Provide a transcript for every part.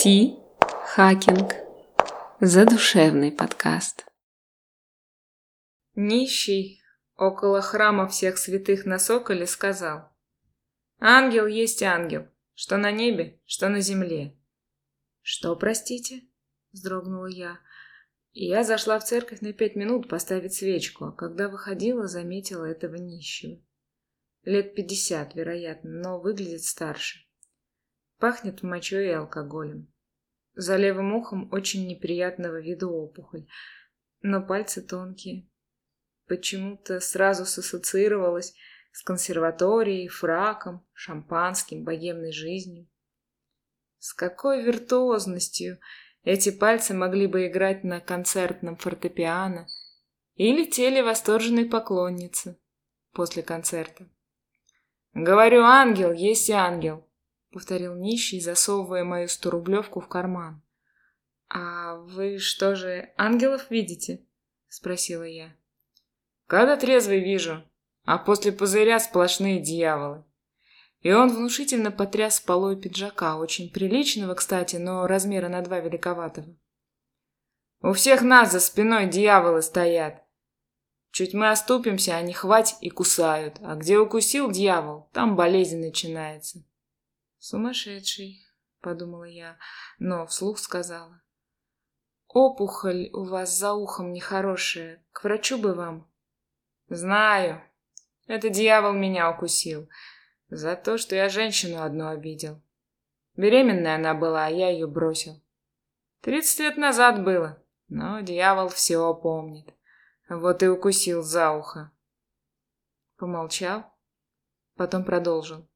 Пси-хакинг. Задушевный подкаст. Нищий около храма всех святых на Соколе сказал. Ангел есть ангел, что на небе, что на земле. Что, простите? Вздрогнула я. Я зашла в церковь на пять минут поставить свечку, а когда выходила, заметила этого нищего. Лет пятьдесят, вероятно, но выглядит старше. Пахнет мочой и алкоголем. За левым ухом очень неприятного вида опухоль, но пальцы тонкие. Почему-то сразу сассоциировалось с консерваторией, фраком, шампанским, богемной жизнью. С какой виртуозностью эти пальцы могли бы играть на концертном фортепиано или теле восторженной поклонницы после концерта. «Говорю, ангел есть ангел», — повторил нищий, засовывая мою сторублевку в карман. «А вы что же, ангелов видите?» — спросила я. «Когда трезвый вижу, а после пузыря сплошные дьяволы». И он внушительно потряс полой пиджака, очень приличного, кстати, но размера на два великоватого. «У всех нас за спиной дьяволы стоят. Чуть мы оступимся, они хвать и кусают, а где укусил дьявол, там болезнь начинается». «Сумасшедший», — подумала я, но вслух сказала. «Опухоль у вас за ухом нехорошая, к врачу бы вам». «Знаю, это дьявол меня укусил». За то, что я женщину одну обидел. Беременная она была, а я ее бросил. Тридцать лет назад было, но дьявол все помнит. Вот и укусил за ухо. Помолчал, потом продолжил.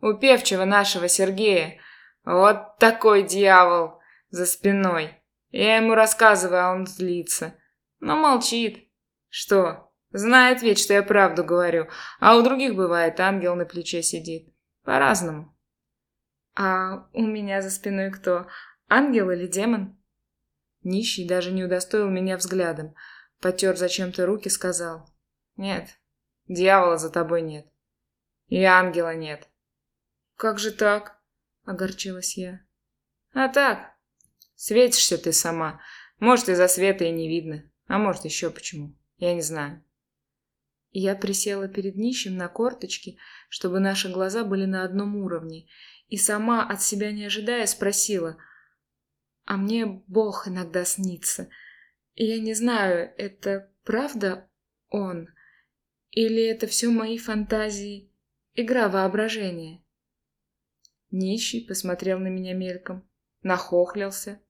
У певчего нашего Сергея вот такой дьявол за спиной. Я ему рассказываю, а он злится. Но молчит. Что, Знает ведь, что я правду говорю, а у других бывает ангел на плече сидит. По-разному. А у меня за спиной кто? Ангел или демон? Нищий даже не удостоил меня взглядом. Потер зачем-то руки, сказал. Нет, дьявола за тобой нет. И ангела нет. Как же так? Огорчилась я. А так, светишься ты сама. Может, из-за света и не видно. А может, еще почему. Я не знаю. Я присела перед нищим на корточки, чтобы наши глаза были на одном уровне, и сама, от себя не ожидая, спросила, «А мне Бог иногда снится. И я не знаю, это правда Он? Или это все мои фантазии, игра воображения?» Нищий посмотрел на меня мельком, нахохлился.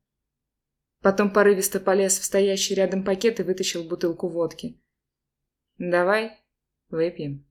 Потом порывисто полез в стоящий рядом пакет и вытащил бутылку водки. Давай выпьем.